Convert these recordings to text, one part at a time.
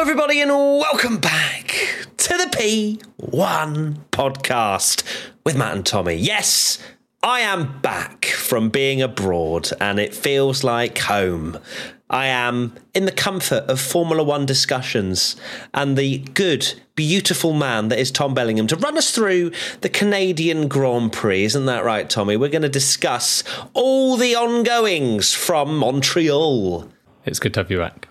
everybody, and welcome back to the P1 podcast with Matt and Tommy. Yes, I am back from being abroad, and it feels like home. I am in the comfort of Formula One discussions and the good, beautiful man that is Tom Bellingham to run us through the Canadian Grand Prix. Isn't that right, Tommy? We're going to discuss all the ongoings from Montreal. It's good to have you back.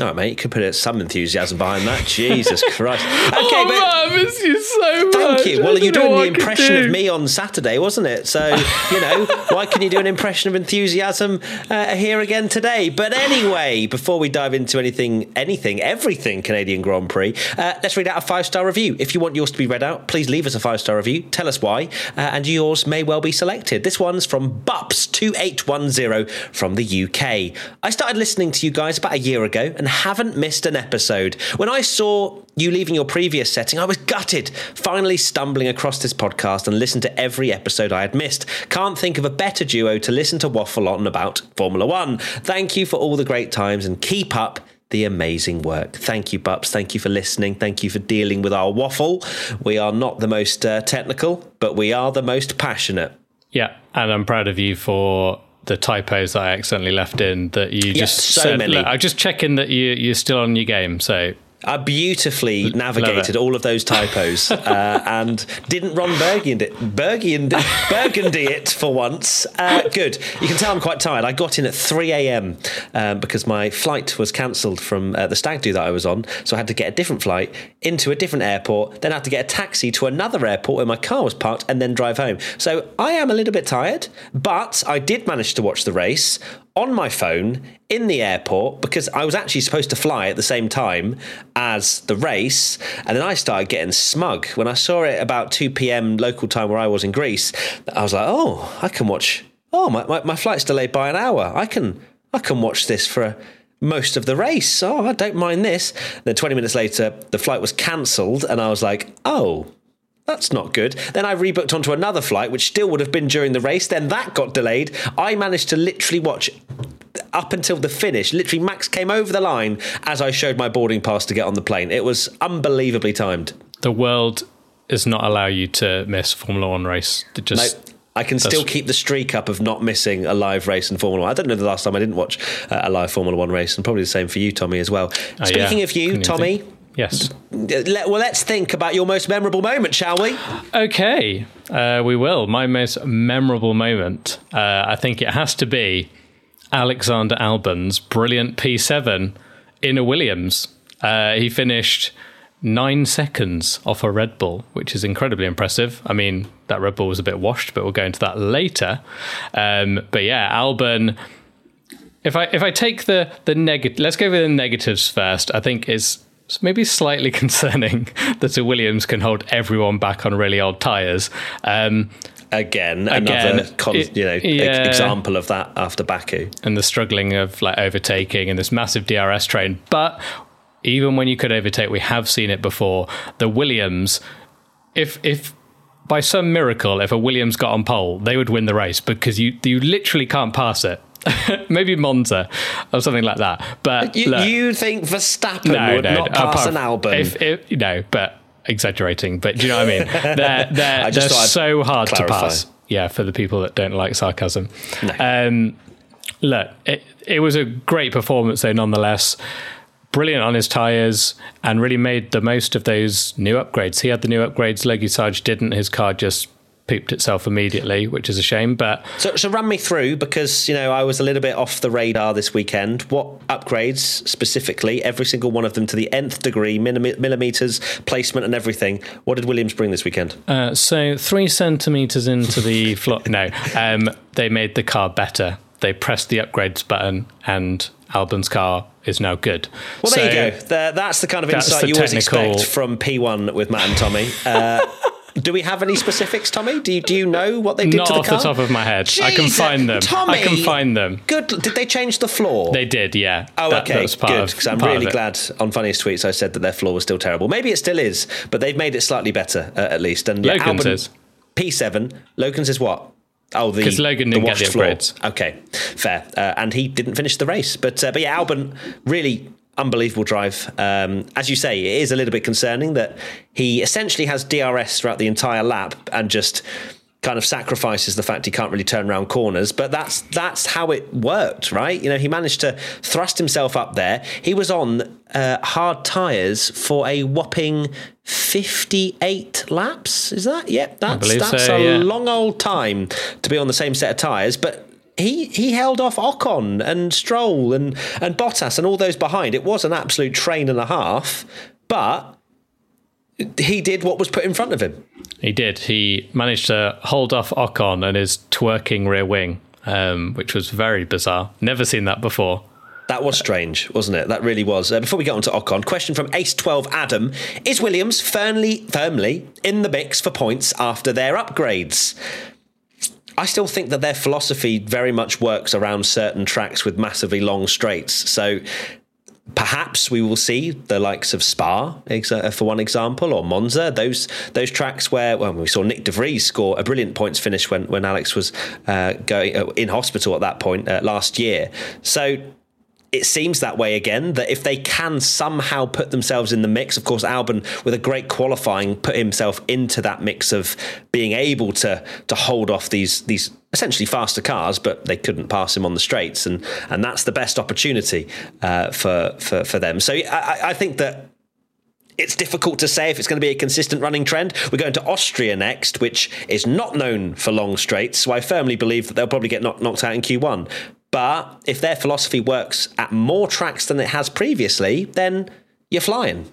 All right, mate. You could put some enthusiasm behind that. Jesus Christ. Okay, oh, but man, I miss you so much. thank you. Well, you're doing the impression do. of me on Saturday, wasn't it? So you know, why can you do an impression of enthusiasm uh, here again today? But anyway, before we dive into anything, anything, everything Canadian Grand Prix, uh, let's read out a five star review. If you want yours to be read out, please leave us a five star review. Tell us why, uh, and yours may well be selected. This one's from Bups two eight one zero from the UK. I started listening to you guys about a year ago and haven't missed an episode. When I saw you leaving your previous setting, I was gutted. Finally stumbling across this podcast and listened to every episode I had missed. Can't think of a better duo to listen to waffle on about Formula One. Thank you for all the great times and keep up the amazing work. Thank you, Bups. Thank you for listening. Thank you for dealing with our waffle. We are not the most uh, technical, but we are the most passionate. Yeah, and I'm proud of you for the typos that I accidentally left in. That you just so said. many. Look, I'm just checking that you you're still on your game. So I beautifully navigated all of those typos uh, and didn't Ron Burgundy it, Burgundy, Burgundy it for once. Uh, good. You can tell I'm quite tired. I got in at 3 a.m. Um, because my flight was cancelled from uh, the stag do that I was on. So I had to get a different flight into a different airport, then I had to get a taxi to another airport where my car was parked and then drive home. So I am a little bit tired, but I did manage to watch the race on my phone in the airport because I was actually supposed to fly at the same time as the race. And then I started getting smug when I saw it about 2 p.m. local time where I was in Greece. I was like, oh, I can watch. Oh, my, my, my flight's delayed by an hour. I can I can watch this for a, most of the race. Oh, I don't mind this. Then 20 minutes later, the flight was cancelled, and I was like, oh, that's not good. Then I rebooked onto another flight, which still would have been during the race. Then that got delayed. I managed to literally watch up until the finish. Literally, Max came over the line as I showed my boarding pass to get on the plane. It was unbelievably timed. the world does not allow you to miss Formula One race. It just I can still keep the streak up of not missing a live race in Formula One. I don't know the last time I didn't watch uh, a live Formula One race, and probably the same for you, Tommy, as well. Oh, Speaking yeah. of you, Couldn't Tommy, think. Yes. let, well, let's think about your most memorable moment, shall we? Okay, uh, we will. My most memorable moment, uh, I think it has to be Alexander Albon's brilliant P7 in a Williams. Uh, he finished nine seconds off a Red Bull, which is incredibly impressive. I mean, that Red Bull was a bit washed, but we'll go into that later. Um, but yeah, Albon. If I if I take the the negative, let's go with the negatives first. I think is it's maybe slightly concerning that a Williams can hold everyone back on really old tires. Um, Again, Again, another con- it- you know yeah. example of that after Baku. and the struggling of like overtaking and this massive DRS train. But even when you could overtake, we have seen it before. The Williams, if if by some miracle, if a Williams got on pole, they would win the race because you you literally can't pass it. Maybe Monza or something like that. But You, look, you think Verstappen would not pass an Albon? If, if, no, but exaggerating. But do you know what I mean? They're, they're, they're so hard to pass. Yeah, for the people that don't like sarcasm. Um, look, it, it was a great performance, though, nonetheless. Brilliant on his tyres and really made the most of those new upgrades. He had the new upgrades, Sarge didn't. His car just pooped itself immediately, which is a shame. But So, so run me through because you know I was a little bit off the radar this weekend. What upgrades specifically? Every single one of them to the nth degree, millimeters, placement, and everything. What did Williams bring this weekend? Uh, so three centimeters into the floor. No, um, they made the car better. They pressed the upgrades button, and Albon's car is now good. Well, so, there you go. There, that's the kind of insight you always expect from P1 with Matt and Tommy. Uh, do we have any specifics, Tommy? Do you, do you know what they did Not to the off car? the top of my head. I can find them. Tommy, I can find them. Good. Did they change the floor? They did, yeah. Oh, That- okay, that good. Because I'm really glad on funniest tweets I said that their floor was still terrible. Maybe it still is, but they've made it slightly better uh, at least. And Logan's Albon- is. P7. Logan's is what? Oh, the 'Cause Logan the didn't get washed the floor. upgrades. Okay, fair. Uh, and he didn't finish the race, but uh, but yeah, Albon really unbelievable drive. Um, as you say, it is a little bit concerning that he essentially has DRS throughout the entire lap and just kind of sacrifices the fact he can't really turn around corners. But that's that's how it worked right? You know he managed to thrust himself up there. He was on uh, hard tires for a whopping 58 laps. Is that? Yep that's that's so, a yeah. long old time to be on the same set of tires but he he held off Ocon and Stroll and and Bottas and all those behind. It was an absolute train and a half, but he did what was put in front of him. He did. He managed to hold off Ocon and his twerking rear wing, um, which was very bizarre. Never seen that before. That was strange, wasn't it? That really was. Uh, before we get on to Ocon, question from Ace12 Adam Is Williams firmly, firmly in the mix for points after their upgrades? I still think that their philosophy very much works around certain tracks with massively long straights. So perhaps we will see the likes of Spa, uh, for one example, or Monza. Those those tracks where well, we saw Nick de Vries score a brilliant points finish when when Alex was uh, going uh, in hospital at that point uh, last year. So it seems that way again that if they can somehow put themselves in the mix of course Albon with a great qualifying put himself into that mix of being able to to hold off these these essentially faster cars but they couldn't pass him on the straights and and that's the best opportunity uh, for, for for them so I, I think that it's difficult to say if it's going to be a consistent running trend. We're going to Austria next, which is not known for long straights. So I firmly believe that they'll probably get knocked, knocked out in Q1. But if their philosophy works at more tracks than it has previously, then you're flying.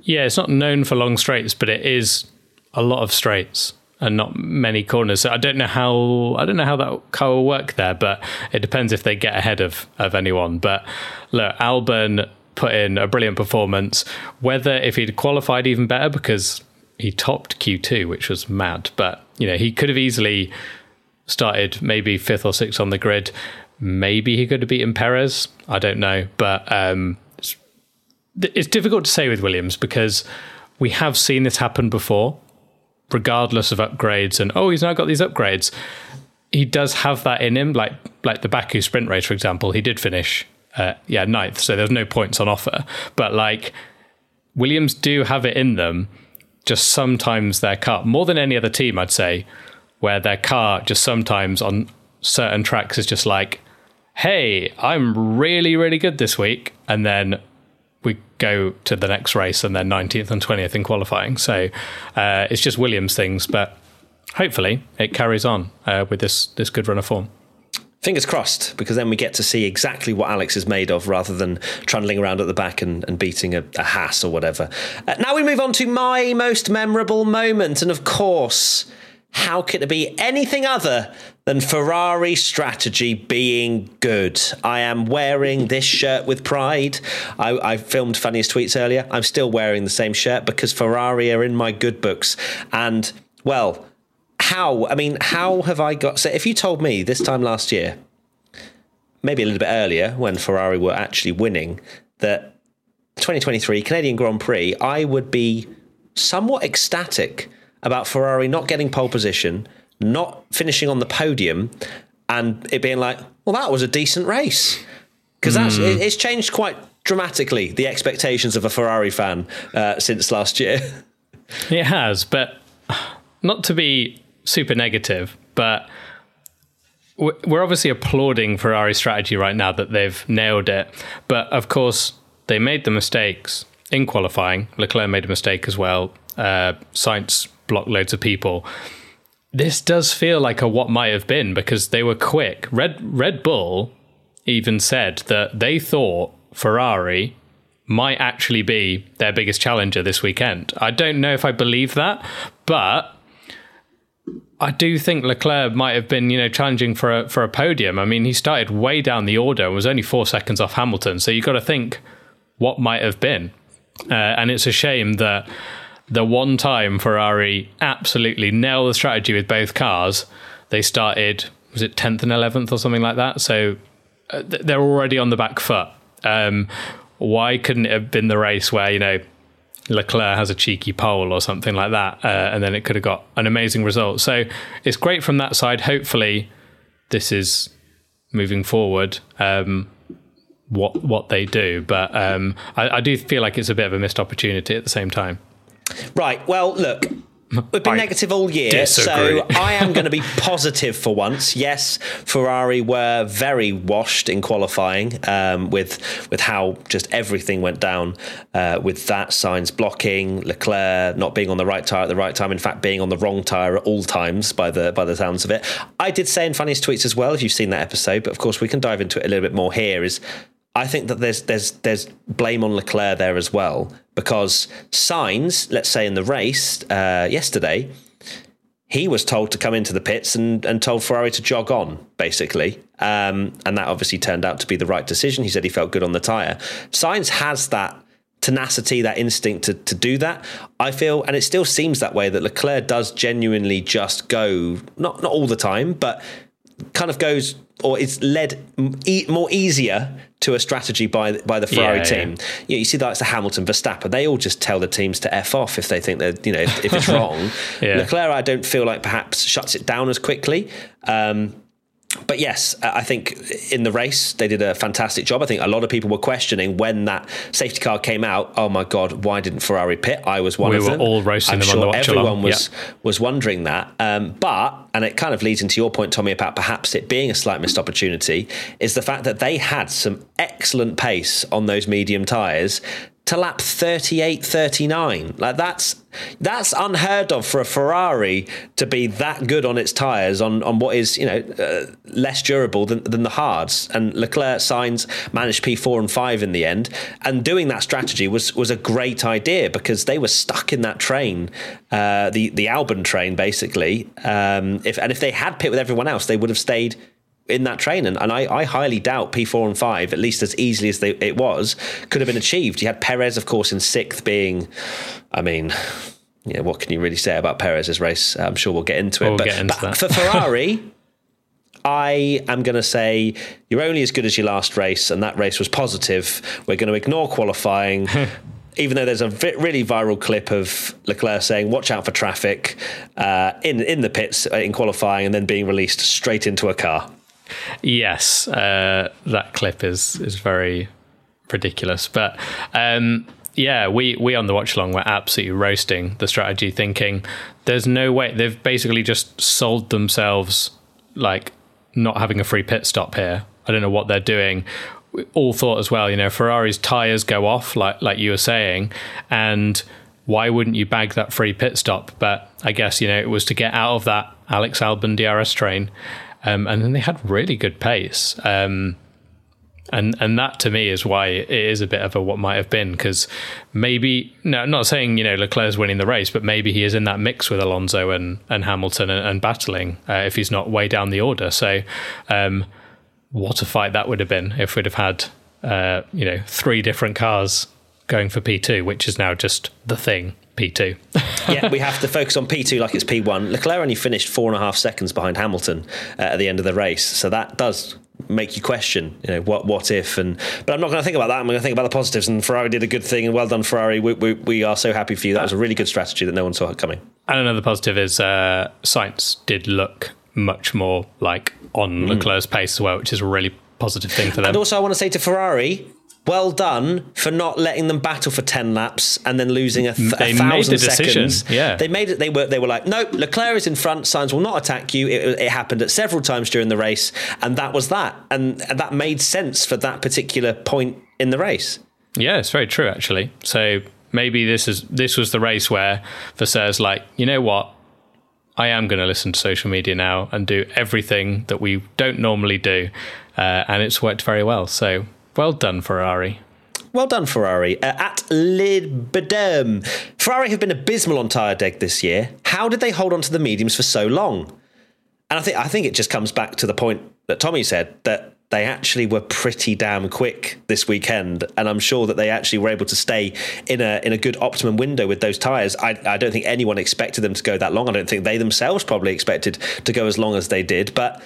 Yeah, it's not known for long straights, but it is a lot of straights and not many corners. So I don't know how I don't know how that car will work there, but it depends if they get ahead of of anyone. But look, Albon put in a brilliant performance. Whether if he'd qualified even better because he topped Q2, which was mad, but you know he could have easily started maybe fifth or sixth on the grid. Maybe he could have beaten Perez. I don't know, but um, it's, it's difficult to say with Williams because we have seen this happen before, regardless of upgrades. And oh, he's now got these upgrades. He does have that in him, like like the Baku sprint race, for example. He did finish, uh, yeah, ninth, so there's no points on offer. But like Williams do have it in them. Just sometimes their car, more than any other team, I'd say, where their car just sometimes on certain tracks is just like hey, I'm really, really good this week. And then we go to the next race and then 19th and 20th in qualifying. So uh, it's just Williams things, but hopefully it carries on uh, with this, this good run of form. Fingers crossed, because then we get to see exactly what Alex is made of rather than trundling around at the back and, and beating a, a or whatever. Uh, now we move on to my most memorable moment. And of course, how could it be anything other than Ferrari strategy being good? I am wearing this shirt with pride. I, I, filmed funniest tweets earlier. I'm still wearing the same shirt because Ferrari are in my good books. And, well, how? I mean, how have I got. So, if you told me this time last year, maybe a little bit earlier when Ferrari were actually winning, that 2023 Canadian Grand Prix, I would be somewhat ecstatic about Ferrari not getting pole position, not finishing on the podium, and it being like, well, that was a decent race. Because that's mm. it's changed quite dramatically the expectations of a Ferrari fan uh, since last year. It has, but not to be super negative, but we're obviously applauding Ferrari strategy right now that they've nailed it. But of course, they made the mistakes in qualifying. Leclerc made a mistake as well. Uh, Sainz block loads of people. This does feel like a what might have been because they were quick. Red Red Bull even said that they thought Ferrari might actually be their biggest challenger this weekend. I don't know if I believe that, but I do think Leclerc might have been, you know, challenging for a for a podium. I mean, he started way down the order and was only four seconds off Hamilton. So you've got to think what might have been, uh, and it's a shame that the one time Ferrari absolutely nailed the strategy with both cars, they started, was it 10th and 11th or something like that? So uh, they're already on the back foot. Um, why couldn't it have been the race where, you know, Leclerc has a cheeky pole or something like that, uh, and then it could have got an amazing result. So it's great from that side. Hopefully, this is moving forward. Um, what what they do. But um, I, I do feel like it's a bit of a missed opportunity at the same time. Right. Well, look, We've been I negative all year, disagree. so I am going to be positive for once. Yes, Ferrari were very washed in qualifying um, with with how just everything went down uh, with that Sainz blocking, Leclerc not being on the right tire at the right time. In fact, being on the wrong tire at all times by the by the sounds of it. I did say in funniest tweets as well. If you've seen that episode, but of course we can dive into it a little bit more here. Is I think that there's there's there's blame on Leclerc there as well because Sainz, let's say in the race uh, yesterday, he was told to come into the pits and, and told Ferrari to jog on, basically. Um, and that obviously turned out to be the right decision. He said he felt good on the tyre. Sainz has that tenacity, that instinct to, to do that. I feel, and it still seems that way, that Leclerc does genuinely just go, not, not all the time, but kind of goes or it's led more easier to a strategy by by the Ferrari Yeah, team. Yeah. You see, that's the Hamilton, Verstappen. They all just tell the teams to f off if they think that you know if, if it's wrong. Yeah. Leclerc, I don't feel like perhaps shuts it down as quickly. Um, but yes, I think in the race they did a fantastic job. I think a lot of people were questioning when that safety car came out. Oh my god, why didn't Ferrari pit? I was one We of were all roasting I'm them on sure the watch everyone along. was was wondering that. Um, but and it kind of leads into your point, Tommy, about perhaps it being a slight missed opportunity, is the fact that they had some excellent pace on those medium tyres to lap 38 39 like that's that's unheard of for a ferrari to be that good on its tires on on what is you know uh, less durable than, than the hards. And leclerc Sainz managed p4 and 5 in the end. And doing that strategy was was a great idea because they were stuck in that train uh, the the albon train basically. Um, if and if they had pit with everyone else they would have stayed in that training. And, I, I highly doubt P4 and 5, at least as easily as they, it was, could have been achieved. You had Perez, of course, in sixth being, I mean, yeah, what can you really say about Perez's race? I'm sure we'll get into it. We'll but into but for Ferrari, I am going to say you're only as good as your last race, and that race was positive. We're going to ignore qualifying. Even though there's a really viral clip of Leclerc saying "Watch out for traffic" uh, in in the pits uh, in qualifying, and then being released straight into a car. Yes, uh, that clip is is very ridiculous. But um, yeah, we we on the watch along were absolutely roasting the strategy, thinking there's no way they've basically just sold themselves like not having a free pit stop here. I don't know what they're doing. We all thought as well, you know, Ferrari's tires go off, like like you were saying, and why wouldn't you bag that free pit stop? But I guess you know it was to get out of that Alex Albon DRS train, um, and then they had really good pace. Um, and and that to me is why it is a bit of a what might have been because maybe no not saying you know Leclerc's winning the race but maybe he is in that mix with Alonso and and Hamilton and, and battling uh, if he's not way down the order so um, what a fight that would have been if we'd have had uh, you know three different cars going for P2 which is now just the thing P2 yeah, we have to focus on P2 like it's P1. Leclerc only finished four and a half seconds behind Hamilton uh, at the end of the race, so that does make you question, you know, what what if? And but I'm not going to think about that. I'm going to think about the positives. And Ferrari did a good thing, and well done, Ferrari. We, we, we are so happy for you. That was a really good strategy that no one saw coming. And another positive is uh, Sainz did look much more like on Leclerc's pace as well, which is a really positive thing for them. And also, I want to say to Ferrari. Well done for not letting them battle for ten laps and then losing a, th- They a made thousand the seconds. yeah. they made it. They were they were like, nope, Leclerc is in front. Sainz will not attack you. It, it happened at several times during the race, and that was that. And, and that made sense for that particular point in the race. Yeah, it's very true actually. So maybe this is this was the race where Vasseur's like, you know what? I am going to listen to social media now and do everything that we don't normally do, uh, and it's worked very well. So well done, Ferrari. Well done, Ferrari. Uh, at Lidbedem. Ferrari have been abysmal on tyre deg this year. How did they hold on to the mediums for so long? And I think I think it just comes back to the point that Tommy said that they actually were pretty damn quick this weekend, and I'm sure that they actually were able to stay in a in a good optimum window with those tyres. I, I don't think anyone expected them to go that long. I don't think they themselves probably expected to go as long as they did, but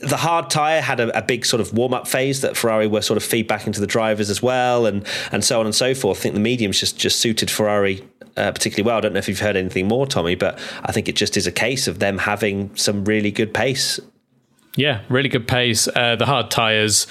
the hard tire had a, a big sort of warm up phase that Ferrari were sort of feedback into the drivers as well, and and so on and so forth. I think the mediums just just suited Ferrari uh, particularly well. I don't know if you've heard anything more, Tommy, but I think it just is a case of them having some really good pace. Yeah, really good pace. Uh, the hard tires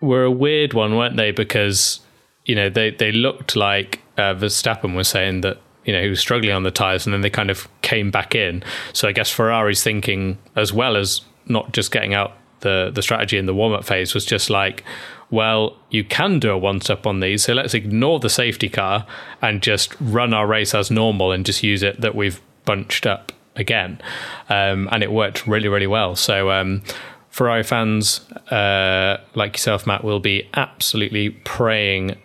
were a weird one, weren't they? Because you know they they looked like uh, Verstappen was saying that you know he was struggling on the tires, and then they kind of came back in. So I guess Ferrari's thinking, as well as not just getting out the the strategy in the warm up phase, was just like. Well, you can do a one stop on these, so let's ignore the safety car and just run our race as normal and just use it that we've bunched up again. Um, and it worked really, really well. So, um, Ferrari fans uh, like yourself, Matt, will be absolutely praying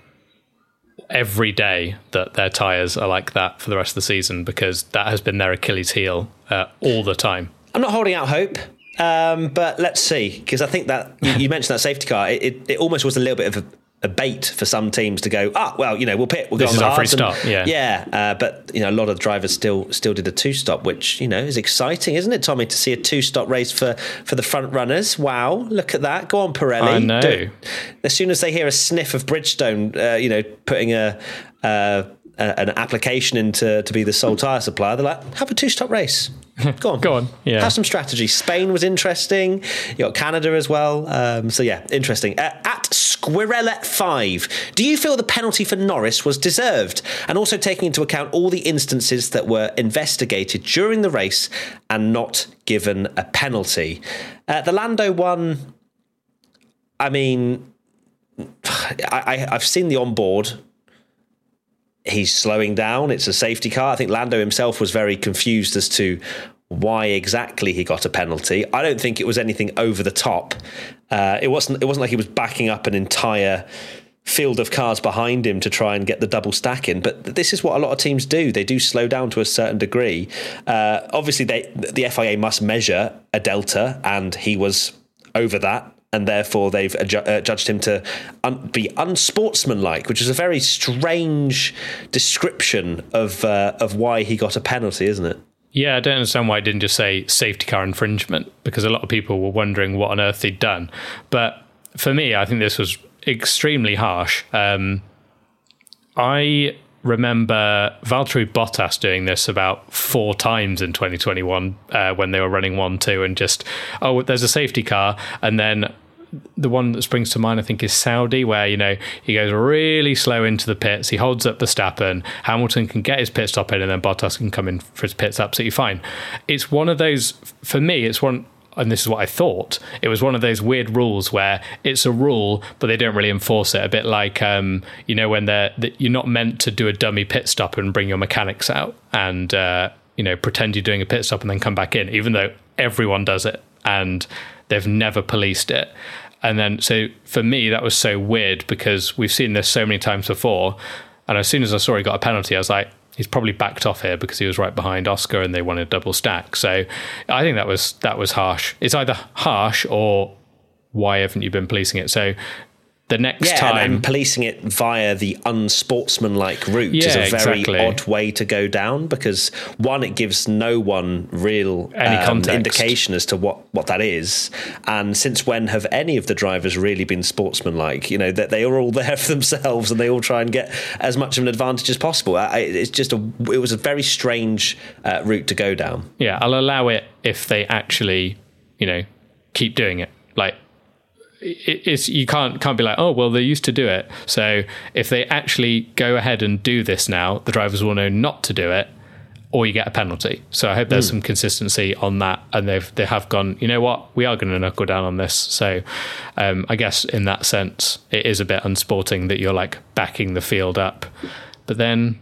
every day that their tyres are like that for the rest of the season because that has been their Achilles heel uh, all the time. I'm not holding out hope. Um, but let's see, because I think that you mentioned that safety car. It, it, it, almost was a little bit of a, a bait for some teams to go, ah, well, you know, we'll pit, we'll this go on our free start. Yeah, yeah. Uh, but you know, a lot of drivers still still did a two stop, which you know is exciting, isn't it, Tommy? To see a two stop race for for the front runners. Wow, look at that. Go on, Pirelli. I know. Do, as soon as they hear a sniff of Bridgestone, uh, you know, putting a. Uh, an application into to be the sole tire supplier, they're like, have a two stop race. Go on. Go on. Yeah. Have some strategy. Spain was interesting. You got Canada as well. Um, so, yeah, interesting. Uh, at Squirrellet5, do you feel the penalty for Norris was deserved? And also taking into account all the instances that were investigated during the race and not given a penalty. Uh, the Lando one, I mean, I, I, I've seen the onboard he's slowing down. It's a safety car. I think Lando himself was very confused as to why exactly he got a penalty. I don't think it was anything over the top. Uh, it wasn't. It wasn't like he was backing up an entire field of cars behind him to try and get the double stack in. But this is what a lot of teams do. They do slow down to a certain degree. Uh, obviously, they, the FIA must measure a delta, and he was over that and therefore they've adju- uh, judged him to un- be unsportsmanlike, which is a very strange description of uh, of why he got a penalty, isn't it? Yeah, I don't understand why it didn't just say safety car infringement because a lot of people were wondering what on earth he'd done. But for me, I think this was extremely harsh. Um, I remember Valtteri Bottas doing this about four times in 2021 uh, when they were running one two and just oh there's a safety car and then the one that springs to mind, I think, is Saudi, where you know he goes really slow into the pits. He holds up Verstappen. Hamilton can get his pit stop in, and then Bottas can come in for his pits absolutely fine. It's one of those for me. It's one. And this is what I thought. It was one of those weird rules where it's a rule, but they don't really enforce it. A bit like, um, you know, when they're that you're not meant to do a dummy pit stop and bring your mechanics out and uh, you know pretend you're doing a pit stop and then come back in, even though everyone does it and they've never policed it. And then, so for me, that was so weird because we've seen this so many times before. And as soon as I saw he got a penalty, I was like, he's probably backed off here because he was right behind Oscar and they wanted a double stack. So I think that was that was harsh. It's either harsh or why haven't you been policing it? So the next yeah, time and, and, policing it via the unsportsmanlike route yeah, is a very exactly. odd way to go down because one it gives no one real any um, indication as to what what that is. And since when have any of the drivers really been sportsmanlike? You know that they are all there for themselves and they all try and get as much of an advantage as possible. I, it's just a it was a very strange uh, route to go down. Yeah I'll allow it if they actually you know keep doing it. Like it's you can't can't be like oh well they used to do it. So if they actually go ahead and do this now the drivers will know not to do it or you get a penalty. So i hope there's mm. some consistency on that. And they've they have gone you know what? We are going to knuckle down on this. So um, i guess in that sense it is a bit unsporting that you're like backing the field up. But then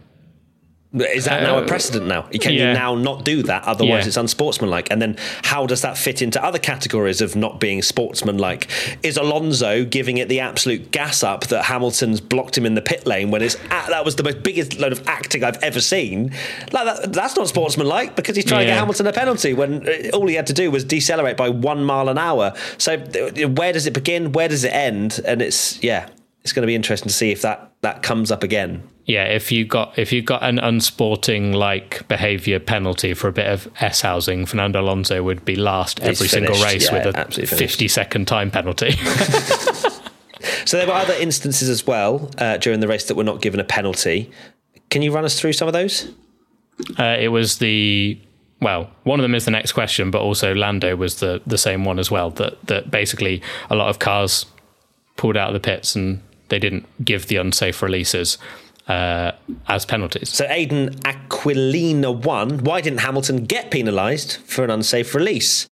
is that now a uh, precedent now? Can yeah. you now not do that? Otherwise, yeah. it's unsportsmanlike. And then, how does that fit into other categories of not being sportsmanlike? Is Alonso giving it the absolute gas up that Hamilton's blocked him in the pit lane when it's that was the most biggest load of acting I've ever seen? Like that, that's not sportsmanlike because he's trying yeah. to get Hamilton a penalty when uh, all he had to do was decelerate by one mile an hour. So, uh, where does it begin? Where does it end? And it's yeah, it's going to be interesting to see if that that comes up again yeah, if you got if you got an unsporting like behaviour penalty for a bit of s housing, Fernando Alonso would be last every single race yeah, with a fifty second time penalty. so there were other instances as well uh, during the race that were not given a penalty. Can you run us through some of those? Uh, it was the well, one of them is the next question, but also Lando was the the same one as well. That that basically a lot of cars pulled out of the pits and they didn't give the unsafe releases uh, as penalties. So Aiden Aquilina won. Why didn't Hamilton get penalised for an unsafe release?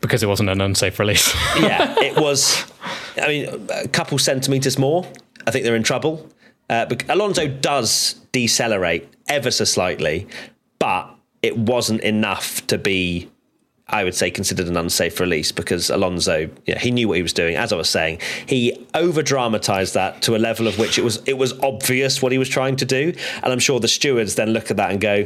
Because it wasn't an unsafe release. yeah, it was. I mean, a couple centimetres more. I think they're in trouble. Uh, Alonso does decelerate ever so slightly, but it wasn't enough to be I would say considered an unsafe release because Alonso, yeah, he knew what he was doing. As I was saying, he over dramatized that to a level of which it was it was obvious what he was trying to do, and I'm sure the stewards then look at that and go,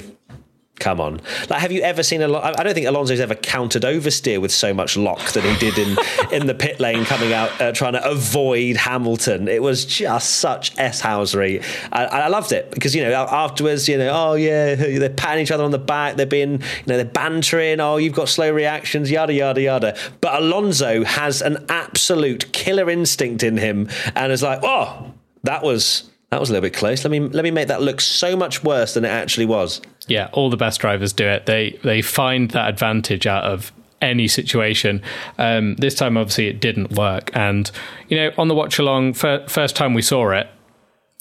come on. Like, have you ever seen a lot? I don't think Alonso's ever countered oversteer with so much lock that he did in, in the pit lane coming out uh, trying to avoid Hamilton. It was just such S housery. I, I, loved it because, you know, afterwards, you know, oh, yeah, they're patting each other on the back. They're being, you know, they're bantering. Oh, you've got slow reactions, yada, yada, yada. But Alonso has an absolute killer instinct in him and is like, oh, that was that was a little bit close. Let me let me make that look so much worse than it actually was. Yeah, all the best drivers do it. They they find that advantage out of any situation. Um, this time, obviously, it didn't work. And you know, on the watch along, first time we saw it,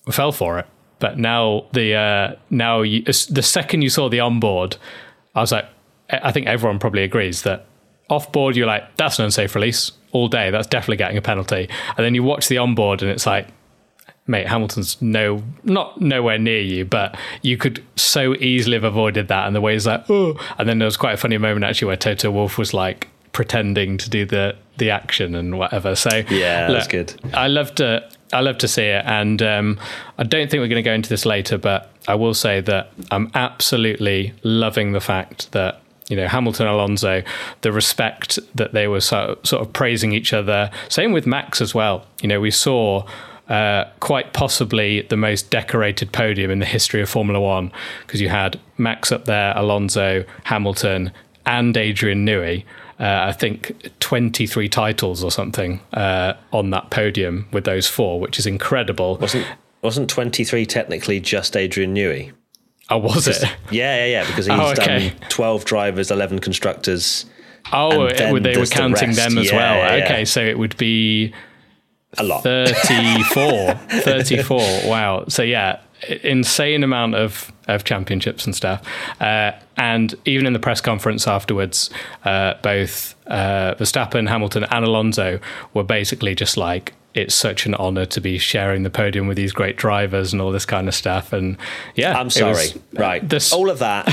we fell for it. But now the uh, now you, the second you saw the onboard, I was like, I think everyone probably agrees that off board you're like, that's an unsafe release all day. That's definitely getting a penalty. And then you watch the onboard and it's like, mate, Hamilton's no, not nowhere near you, but you could so easily have avoided that. And the way he's like, oh, and then there was quite a funny moment actually where Toto Wolff was like pretending to do the the action and whatever. So yeah, look, that's good. I love to I love to see it, and um, I don't think we're going to go into this later, but I will say that I'm absolutely loving the fact that you know Hamilton Alonso, the respect that they were so, sort of praising each other. Same with Max as well. You know, we saw uh, quite possibly the most decorated podium in the history of Formula One because you had Max up there, Alonso, Hamilton, and Adrian Newey. Uh, I think 23 titles or something uh, on that podium with those four, which is incredible. Wasn't wasn't 23 technically just Adrian Newey? Oh, was it? Yeah, yeah, yeah. Because he's oh, okay. done 12 drivers, 11 constructors. Oh, they were counting the them as yeah, well. Yeah. Okay, so it would be a lot. 34 34 wow. So yeah insane amount of of championships and stuff. Uh, and even in the press conference afterwards uh, both uh, Verstappen Hamilton and Alonso were basically just like it's such an honor to be sharing the podium with these great drivers and all this kind of stuff. And yeah, I'm sorry, was, right? This, all of that.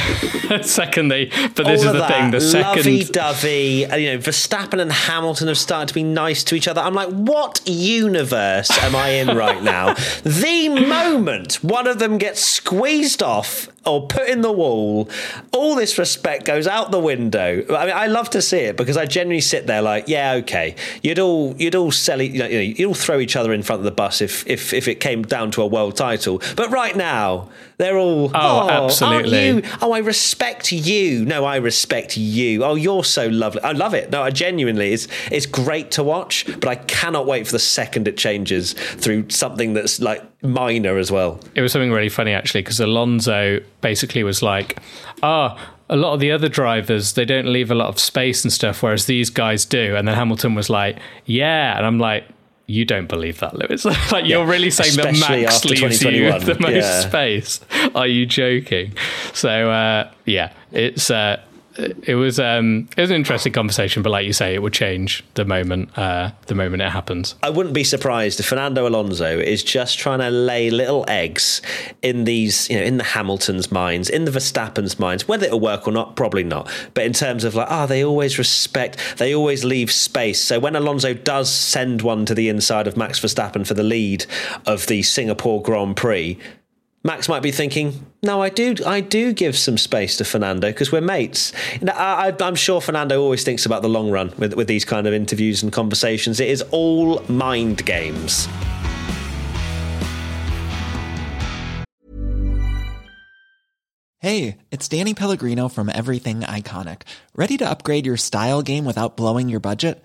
second, they, but this is the that, thing. The second, lovey-dovey. Uh, you know, Verstappen and Hamilton have started to be nice to each other. I'm like, what universe am I in right now? the moment one of them gets squeezed off or put in the wall, all this respect goes out the window. I mean, I love to see it because I generally sit there like, yeah, okay, you'd all you'd all sell, it, you know, you'd all throw each other in front of the bus if if if it came down to a world title. But right now, they're all, oh, oh absolutely. Oh, I respect you. No, I respect you. Oh, you're so lovely. I love it. No, I genuinely, it's it's great to watch, but I cannot wait for the second it changes through something that's like minor as well. It was something really funny actually because Alonso basically was like, ah. Oh, a lot of the other drivers they don't leave a lot of space and stuff whereas these guys do and then hamilton was like yeah and i'm like you don't believe that, Lewis. like you're really saying that Max leaves you the most yeah. space. Are you joking? So uh, yeah, it's uh, it was um, it was an interesting conversation, but like you say, it would change the moment uh, the moment it happens. I wouldn't be surprised if Fernando Alonso is just trying to lay little eggs in these, you know, in the Hamiltons' minds, in the Verstappen's minds. Whether it'll work or not, probably not. But in terms of like, oh, they always respect, they always leave space. So when Alonso does send one to the inside of Max Verstappen for the lead of the Singapore Grand Prix, Max might be thinking, "No, I do, I do give some space to Fernando because we're mates." I, am sure Fernando always thinks about the long run with, with these kind of interviews and conversations. It is all mind games. Hey, it's Danny Pellegrino from Everything Iconic. Ready to upgrade your style game without blowing your budget?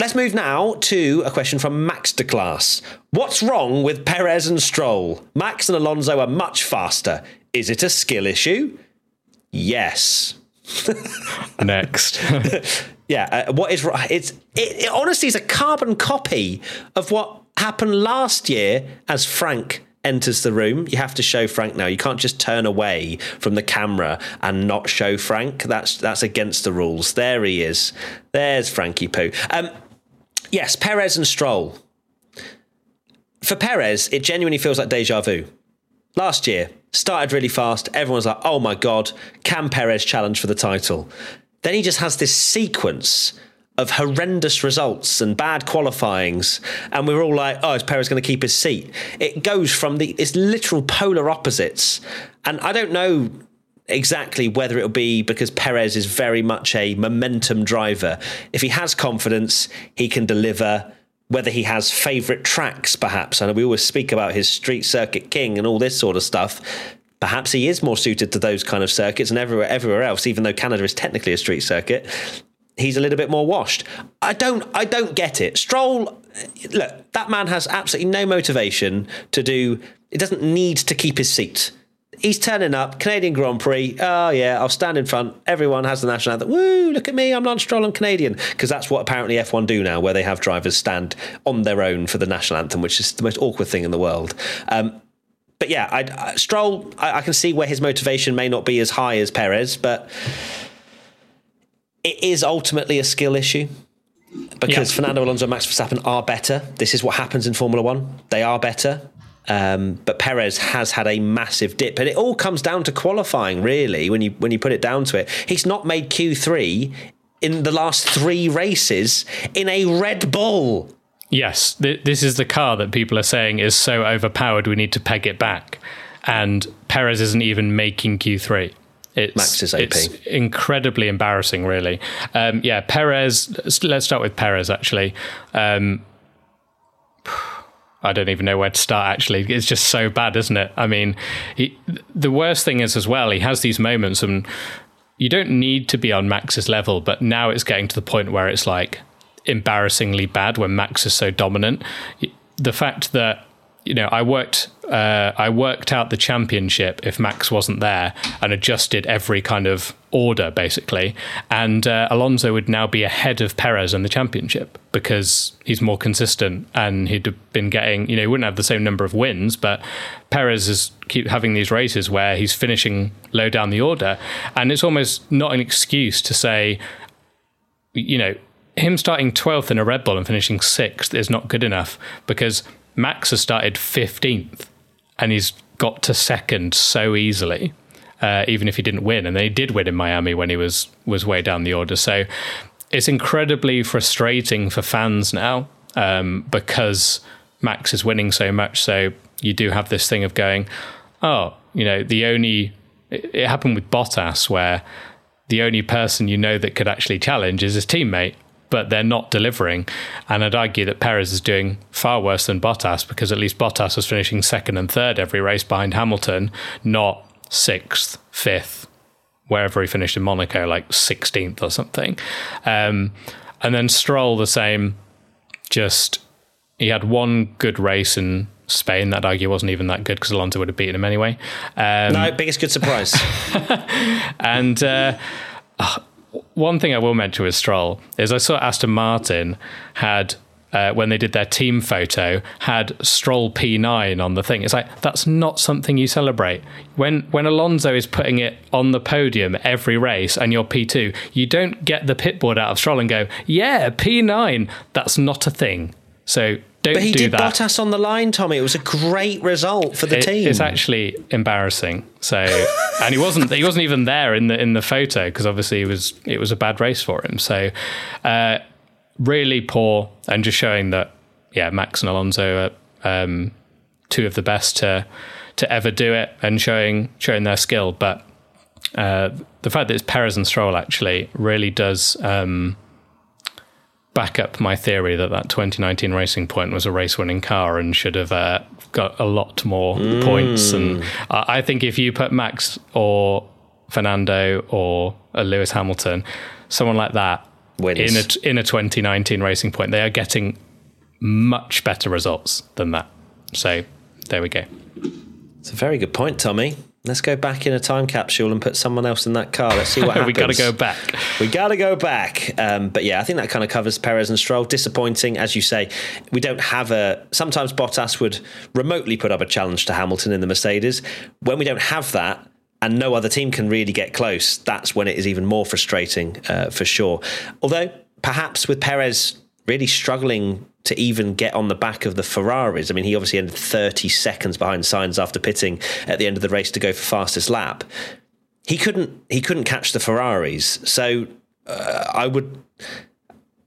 Let's move now to a question from Max de Class. What's wrong with Perez and Stroll? Max and Alonso are much faster. Is it a skill issue? Yes. Next. yeah, uh, what is it's it, it honestly is a carbon copy of what happened last year as Frank enters the room. You have to show Frank now. You can't just turn away from the camera and not show Frank. That's that's against the rules. There he is. There's Frankie Poo. Um, yes, Perez and Stroll. For Perez, it genuinely feels like deja vu. Last year, started really fast. Everyone's like, oh my God, can Perez challenge for the title? Then he just has this sequence of horrendous results and bad qualifyings, and we're all like, "Oh, is Perez going to keep his seat?" It goes from the it's literal polar opposites, and I don't know exactly whether it'll be because Perez is very much a momentum driver. If he has confidence, he can deliver. Whether he has favourite tracks, perhaps, and we always speak about his street circuit king and all this sort of stuff perhaps he is more suited to those kind of circuits and everywhere everywhere else even though Canada is technically a street circuit he's a little bit more washed i don't i don't get it stroll look that man has absolutely no motivation to do it doesn't need to keep his seat he's turning up canadian grand prix oh yeah i'll stand in front everyone has the national anthem woo look at me i'm Lance Stroll i'm canadian because that's what apparently f1 do now where they have drivers stand on their own for the national anthem which is the most awkward thing in the world um, but yeah, I, Stroll, I, I, can see where his motivation may not be as high as Perez, but it is ultimately a skill issue because yeah. Fernando Alonso and Max Verstappen are better. This is what happens in Formula One. They are better. Um, but Perez has had a massive dip, and it all comes down to qualifying, really. When you when you put it down to it, he's not made Q three in the last three races in a Red Bull. Yes, th- this is the car that people are saying is so overpowered we need to peg it back. And Perez isn't even making Q3. It's, Max is AP. It's incredibly embarrassing, really. Um, yeah, Perez. Let's start with Perez, actually. Um, I don't even know where to start, actually. It's just so bad, isn't it? I mean, he, the worst thing is, as well, he has these moments, and you don't need to be on Max's level, but now it's getting to the point where it's like, embarrassingly bad when Max is so dominant. The fact that you know, I worked uh, I worked out the championship if Max wasn't there and adjusted every kind of order basically, and uh, Alonso would now be ahead of Perez in the championship because he's more consistent and he'd been getting you know he wouldn't have the same number of wins, but Perez is keep having these races where he's finishing low down the order, and it's almost not an excuse to say, you know him starting 12th in a Red Bull and finishing 6th is not good enough because Max has started 15th and he's got to second so easily, uh, even if he didn't win. And then he did win in Miami when he was, was way down the order. So it's incredibly frustrating for fans now um, because Max is winning so much. So you do have this thing of going, oh, you know, the only. It, it happened with Bottas where the only person you know that could actually challenge is his teammate but they're not delivering. And I'd argue that Perez is doing far worse than Bottas because at least Bottas was finishing second and third every race behind Hamilton, not sixth, fifth, wherever he finished in Monaco, like 16th or something. Um, and then Stroll, the same, just he had one good race in Spain. That argue wasn't even that good because Alonso would have beaten him anyway. Um, no, biggest good surprise. and uh, one thing I will mention with Stroll is I saw Aston Martin had uh, when they did their team photo had Stroll P9 on the thing. It's like that's not something you celebrate. When when Alonso is putting it on the podium every race and you're P2, you don't get the pit board out of Stroll and go, "Yeah, P9." That's not a thing. So don't but he did that. Bottas on the line, Tommy. It was a great result for the it, team. It's actually embarrassing. So, and he wasn't he wasn't even there in the in the photo because obviously it was it was a bad race for him. So, uh, really poor, and just showing that yeah, Max and Alonso are um, two of the best to to ever do it, and showing showing their skill. But uh, the fact that it's Perez and Stroll actually really does. Um, back up my theory that that 2019 Racing Point was a race winning car and should have uh, got a lot more mm. points. And I think if you put Max or Fernando or Lewis Hamilton, someone like that, Wins. in a in a 2019 Racing Point, they are getting much better results than that. So there we go. It's a very good point, Tommy. Let's go back in a time capsule and put someone else in that car. Let's see what happens. we got to go back. We got to go back. Um, but yeah, I think that kind of covers Perez and Stroll. Disappointing, as you say. We don't have a. Sometimes Bottas would remotely put up a challenge to Hamilton in the Mercedes. When we don't have that, and no other team can really get close, that's when it is even more frustrating uh, for sure. Although perhaps with Perez really struggling to even get on the back of the Ferraris. I mean, he obviously ended 30 seconds behind Sainz after pitting at the end of the race to go for fastest lap. He couldn't he couldn't catch the Ferraris. So uh, I would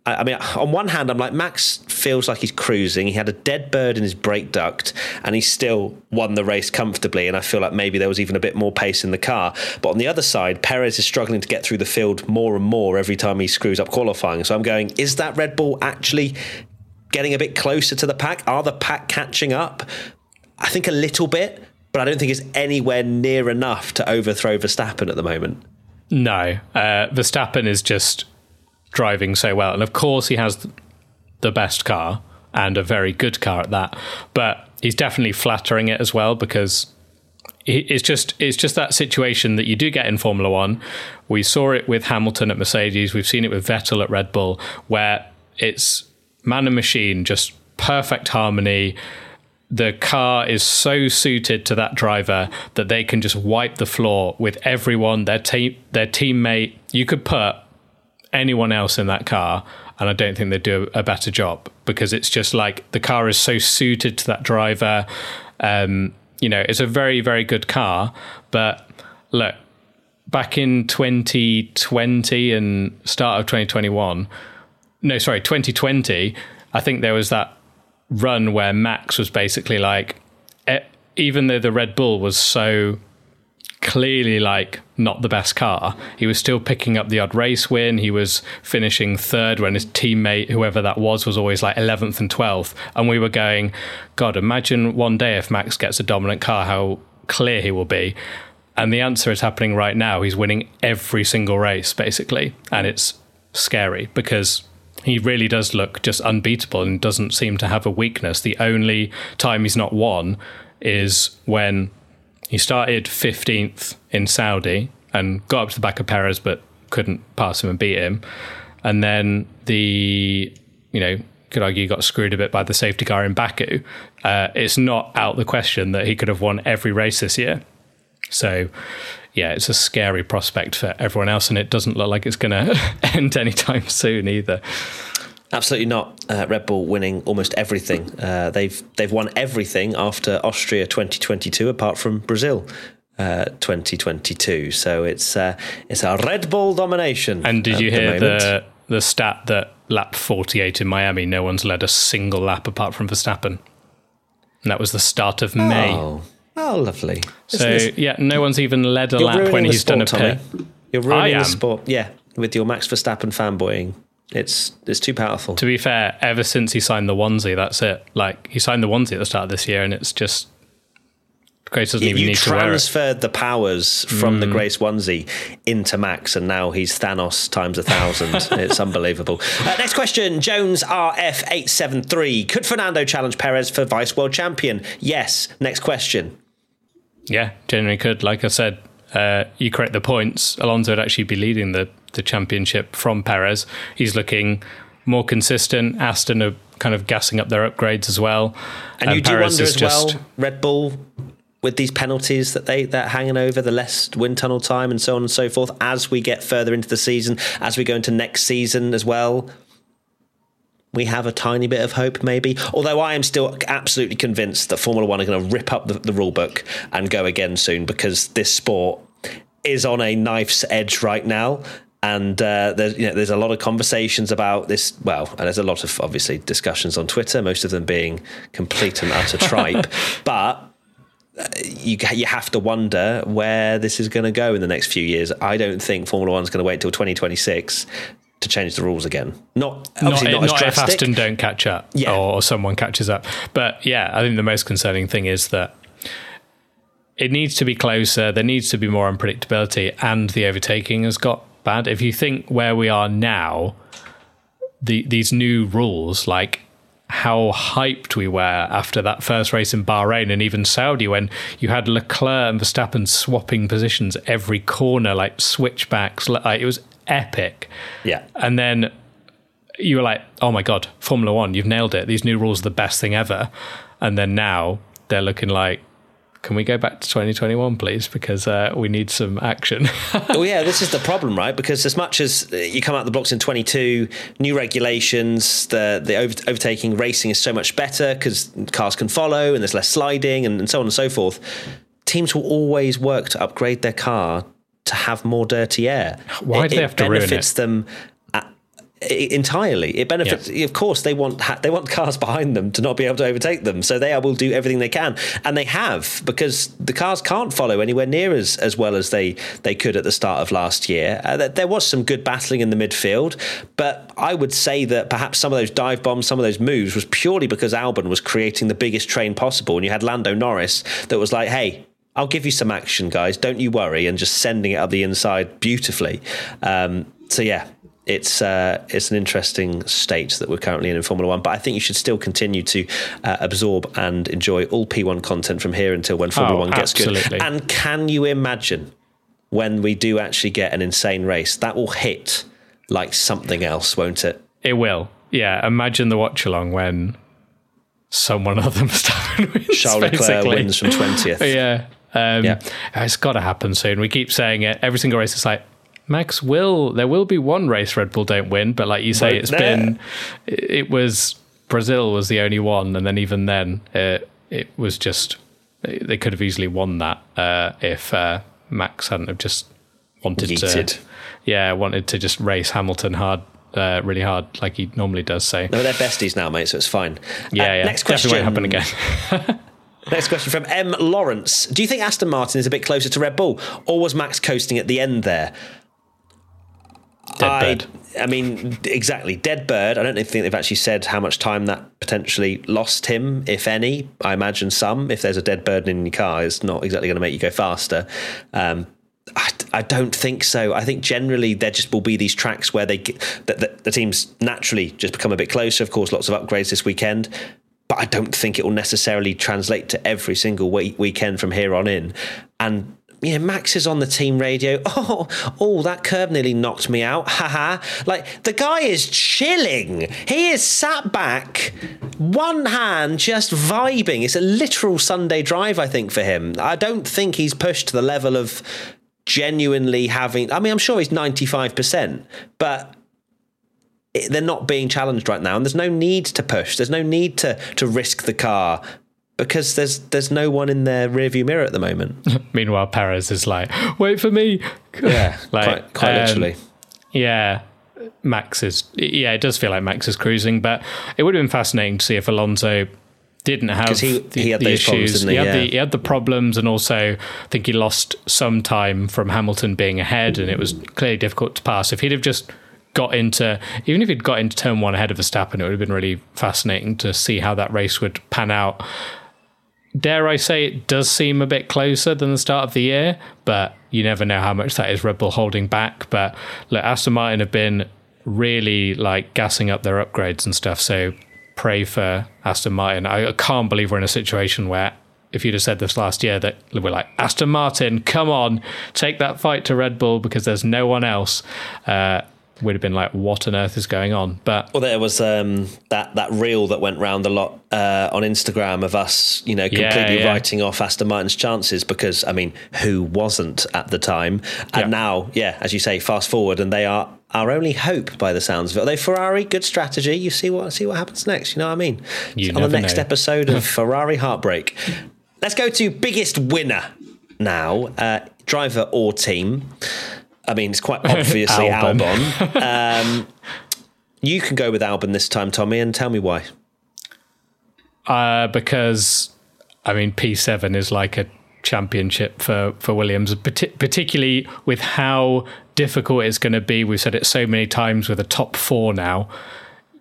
I mean, on one hand, I'm like, Max feels like he's cruising. He had a dead bird in his brake duct and he still won the race comfortably. And I feel like maybe there was even a bit more pace in the car. But on the other side, Perez is struggling to get through the field more and more every time he screws up qualifying. So I'm going, is that Red Bull actually getting a bit closer to the pack? Are the pack catching up? I think a little bit, but I don't think it's anywhere near enough to overthrow Verstappen at the moment. No, uh, Verstappen is just driving so well. And of course, he has the best car and a very good car at that. But he's definitely flattering it as well because it's just it's just that situation that you do get in Formula One. We saw it with Hamilton at Mercedes. We've seen it with Vettel at Red Bull, where it's man and machine, just perfect harmony. The car is so suited to that driver that they can just wipe the floor with everyone, their team, their teammate. You could put anyone else in that car, and I don't think they'd do a, better job because it's just like the car is so suited to that driver. Um, you know, it's a very, very good car. But look, back in 2020 and start of 2021, no, sorry, 2020, I think there was that run where Max was basically like, even though the Red Bull was so clearly like not the best car. He was still picking up the odd race win. He was finishing third when his teammate, whoever that was, was always like 11th and 12th. And we were going, God, imagine one day if Max gets a dominant car, how clear he will be. And the answer is happening right now. He's winning every single race, basically. And it's scary because he really does look just unbeatable and doesn't seem to have a weakness. The only time he's not won is when he started 15th in Saudi and got up to the back of Perez, but couldn't pass him and beat him. And then the, you know, could argue got screwed a bit by the safety car in Baku. Uh, it's not out the question that he could have won every race this year. So, yeah, it's a scary prospect for everyone else, and it doesn't look like it's going to end anytime soon either. Absolutely not. Uh, Red Bull winning almost everything. Uh, they've they've won everything after Austria 2022, apart from Brazil. Uh, 2022, so it's uh, it's a Red Bull domination. And did you hear the, the the stat that lap 48 in Miami, no one's led a single lap apart from Verstappen, and that was the start of May. Oh, oh lovely. So yeah, no one's even led a lap when he's sport, done a pit. Tommy. You're ruining the sport. Yeah, with your Max Verstappen fanboying. It's it's too powerful. To be fair, ever since he signed the onesie, that's it. Like he signed the onesie at the start of this year, and it's just Grace doesn't even you need to wear it. transferred the powers from mm. the Grace onesie into Max, and now he's Thanos times a thousand. it's unbelievable. Uh, next question: Jones RF eight seven three. Could Fernando challenge Perez for vice world champion? Yes. Next question. Yeah, genuinely could. Like I said, uh, you correct the points. Alonso would actually be leading the the championship from Perez. He's looking more consistent. Aston are kind of gassing up their upgrades as well. And, and you do wonder as just, well, Red Bull with these penalties that they that hanging over the less wind tunnel time and so on and so forth as we get further into the season, as we go into next season as well. We have a tiny bit of hope, maybe. Although I am still absolutely convinced that Formula One are going to rip up the, the rule book and go again soon because this sport is on a knife's edge right now and uh, there's you know, there's a lot of conversations about this. Well, and there's a lot of obviously discussions on Twitter, most of them being complete and utter tripe. but uh, you you have to wonder where this is going to go in the next few years. I don't think Formula One is going to wait until 2026 to change the rules again. Not not, obviously not, not, as if. Aston don't catch up Yeah. or, or someone catches up. But yeah, I think the most concerning thing is that it needs to be closer. There needs to be more unpredictability, and the overtaking has got bad. If you think where we are now, the these new rules, like how hyped we were after that first race in Bahrain and even Saudi, when you had Leclerc and Verstappen swapping positions every corner, like switchbacks, like it was epic. Yeah. And then you were like, oh my God, Formula One, you've nailed it. These new rules are the best thing ever. And then now they're looking like, can we go back to 2021, please? Because uh, we need some action. well, yeah, this is the problem, right? Because as much as you come out the blocks in 22, new regulations, the the over, overtaking racing is so much better because cars can follow and there's less sliding and, and so on and so forth. Teams will always work to upgrade their car to have more dirty air. Why do they have to ruin benefits it? them entirely. It benefits. Of course, they want ha- they want cars behind them to not be able to overtake them. So they will do everything they can, and they have because the cars can't follow anywhere near as as well as they they could at the start of last year. Uh, there was some good battling in the midfield, but I would say that perhaps some of those dive bombs, some of those moves, was purely because Albon was creating the biggest train possible, and you had Lando Norris that was like, hey. I'll give you some action, guys. Don't you worry, and just sending it up the inside beautifully. Um, so yeah, it's uh, it's an interesting state that we're currently in in Formula One. But I think you should still continue to uh, absorb and enjoy all P1 content from here until when Formula Oh, One gets absolutely. good. And can you imagine when we do actually get an insane race that will hit like something else, won't it? it will. Yeah. Imagine the watch along when someone other than Verstappen wins. Charles Leclerc wins from twentieth. Yeah. Um, Yeah. It's got to happen soon. We keep saying it. Every single race is like, Max will, there will be one race Red Bull don't win, but like you say, it's there? been, it it was, Brazil was the only one. And then even then, uh, it was just, they could have easily won that uh, if uh, Max hadn't have just wanted Yeeted. to, yeah, wanted to just race Hamilton hard. Uh, really hard, like he normally does. So No, they're besties now, mate. So it's fine. yeah, Uh, yeah, Next question. definitely won't happen again. Next question from M. Lawrence. Do you think Aston Martin is a bit closer to Red Bull, or was Max coasting at the end there? Dead I, bird. I mean, exactly. Dead bird. I don't think they've actually said how much time that potentially lost him, if any. I imagine some. If there's a dead bird in your car, it's not exactly going to make you go faster. Um, I, I don't think so. I think generally there just will be these tracks where they get, that the, the teams naturally just become a bit closer. Of course, lots of upgrades this weekend, but I don't think it will necessarily translate to every single week, weekend from here on in. And yeah, Max is on the team radio. Oh, oh, that curb nearly knocked me out. Haha. Like the guy is chilling. He is sat back, one hand just vibing. It's a literal Sunday drive, I think, for him. I don't think he's pushed to the level of genuinely having. I mean, I'm sure he's 95%, but they're not being challenged right now, and there's no need to push. There's no need to to risk the car because there's there's no one in their rearview mirror at the moment. Meanwhile, Perez is like, wait for me. Yeah, Like, quite, quite um, literally. Yeah, Max is. Yeah, it does feel like Max is cruising, but it would have been fascinating to see if Alonso didn't have he- the, he had the those problems, issues. didn't he? had Yeah. the he had the problems, and also I think he lost some time from Hamilton being ahead, and it was clearly difficult to pass. If he'd have just got into, even if he'd got into turn one ahead of Verstappen, it would have been really fascinating to see how that race would pan out dare I say it does seem a bit closer than the start of the year, but you never know how much that is Red Bull holding back. But look, Aston Martin have been really like gassing up their upgrades and stuff. So pray for Aston Martin. I can't believe we're in a situation where if you'd have said this last year that we're like Aston Martin, come on, take that fight to Red Bull because there's no one else. Uh, would have been like, what on earth is going on? But Well, there was um, that that reel that went round a lot uh, on Instagram of us, you know, completely yeah. writing off Aston Martin's chances because, I mean, who wasn't at the time? And Yeah. now, yeah, as you say, fast forward, and they are our only hope by the sounds of it. Are they Ferrari? Good strategy. You see what see what happens next. You know what I mean? You on the next know. episode of Ferrari Heartbreak. Let's go to biggest winner now, uh, driver or team. I mean, it's quite obviously Albon. Albon. Um, you can go with Albon this time, Tommy, and tell me why. uh, because I mean P7 is like a championship for for Williams, particularly with how difficult it's going to be. We've said it so many times with a top four now.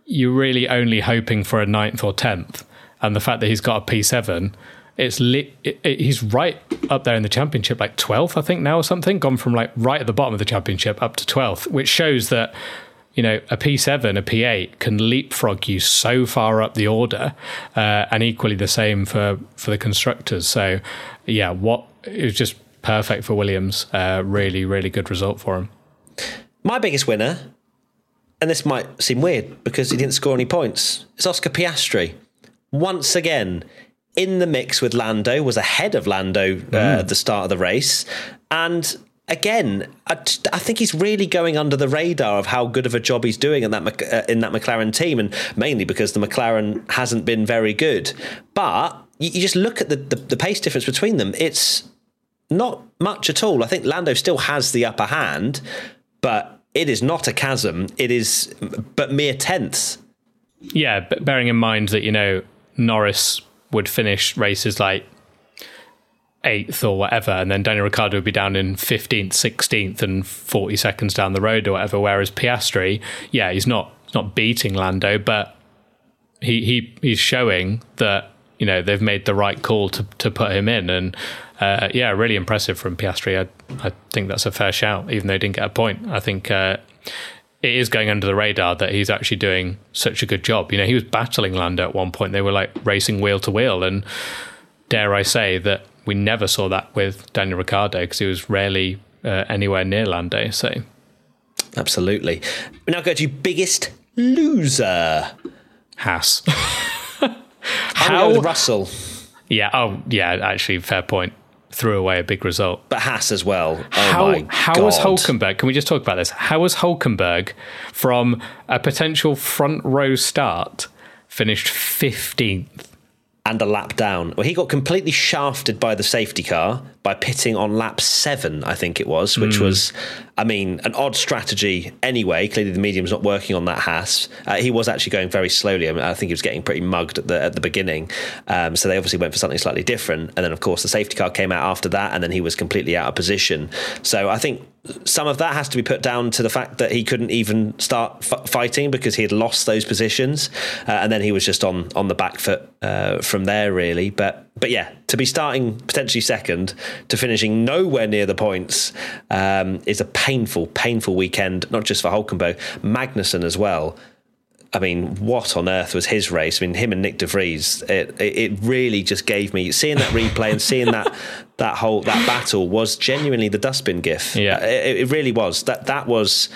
You're really only hoping for a ninth or tenth, and the fact that he's got a P7 it's li- it, it, he's right up there in the championship, like 12th, I think now or something, gone from like right at the bottom of the championship up to 12th, which shows that you know a P7, a P8 can leapfrog you so far up the order, uh, and equally the same for for the constructors. So yeah, what it was just perfect for Williams. Uh, really, really good result for him. My biggest winner, and this might seem weird because he didn't score any points, is Oscar Piastri. Once again, in the mix with Lando, was ahead of Lando uh, mm. at the start of the race. And again, I, I, think he's really going under the radar of how good of a job he's doing in that uh, in that McLaren team, and mainly because the McLaren hasn't been very good. But you, you just look at the, the, the pace difference between them; it's not much at all. I think Lando still has the upper hand, but it is not a chasm. It is but mere tenths. Yeah, but bearing in mind that you know Norris would finish races like eighth or whatever, and then Daniel Ricciardo would be down in fifteenth, sixteenth, and forty seconds down the road or whatever. Whereas Piastri, yeah, he's not not beating Lando, but he he he's showing that you know they've made the right call to to put him in, and uh, yeah, really impressive from Piastri. I I think that's a fair shout, even though he didn't get a point. I think. Uh, it is going under the radar that he's actually doing such a good job. You know, he was battling Lando at one point. They were like racing wheel to wheel. And dare I say that we never saw that with Daniel Ricciardo because he was rarely uh, anywhere near Lando. So, absolutely. We now go to biggest loser Haas. How Russell? Yeah. Oh, yeah. Actually, fair point threw away a big result. But Haas as well. Oh how how was Hulkenberg? Can we just talk about this? How was Hulkenberg from a potential front row start finished 15th? And a lap down. Well, he got completely shafted by the safety car by pitting on lap seven, I think it was, which mm. was, I mean, an odd strategy anyway. Clearly, the medium's not working on that Haas. Uh, he was actually going very slowly. I, mean, I think he was getting pretty mugged at the at the beginning. Um, so they obviously went for something slightly different. And then, of course, the safety car came out after that, and then he was completely out of position. So I think some of that has to be put down to the fact that he couldn't even start f- fighting because he had lost those positions, uh, and then he was just on on the back foot uh, from there, really. But but yeah, to be starting potentially second to finishing nowhere near the points um, is a painful, painful weekend, not just for Hulkenberg, Magnussen as well. I mean, what on earth was his race? I mean, him and Nick de Vries. It, it really just gave me seeing that replay and seeing that that whole that battle was genuinely the dustbin gif. Yeah, it, it really was. That that was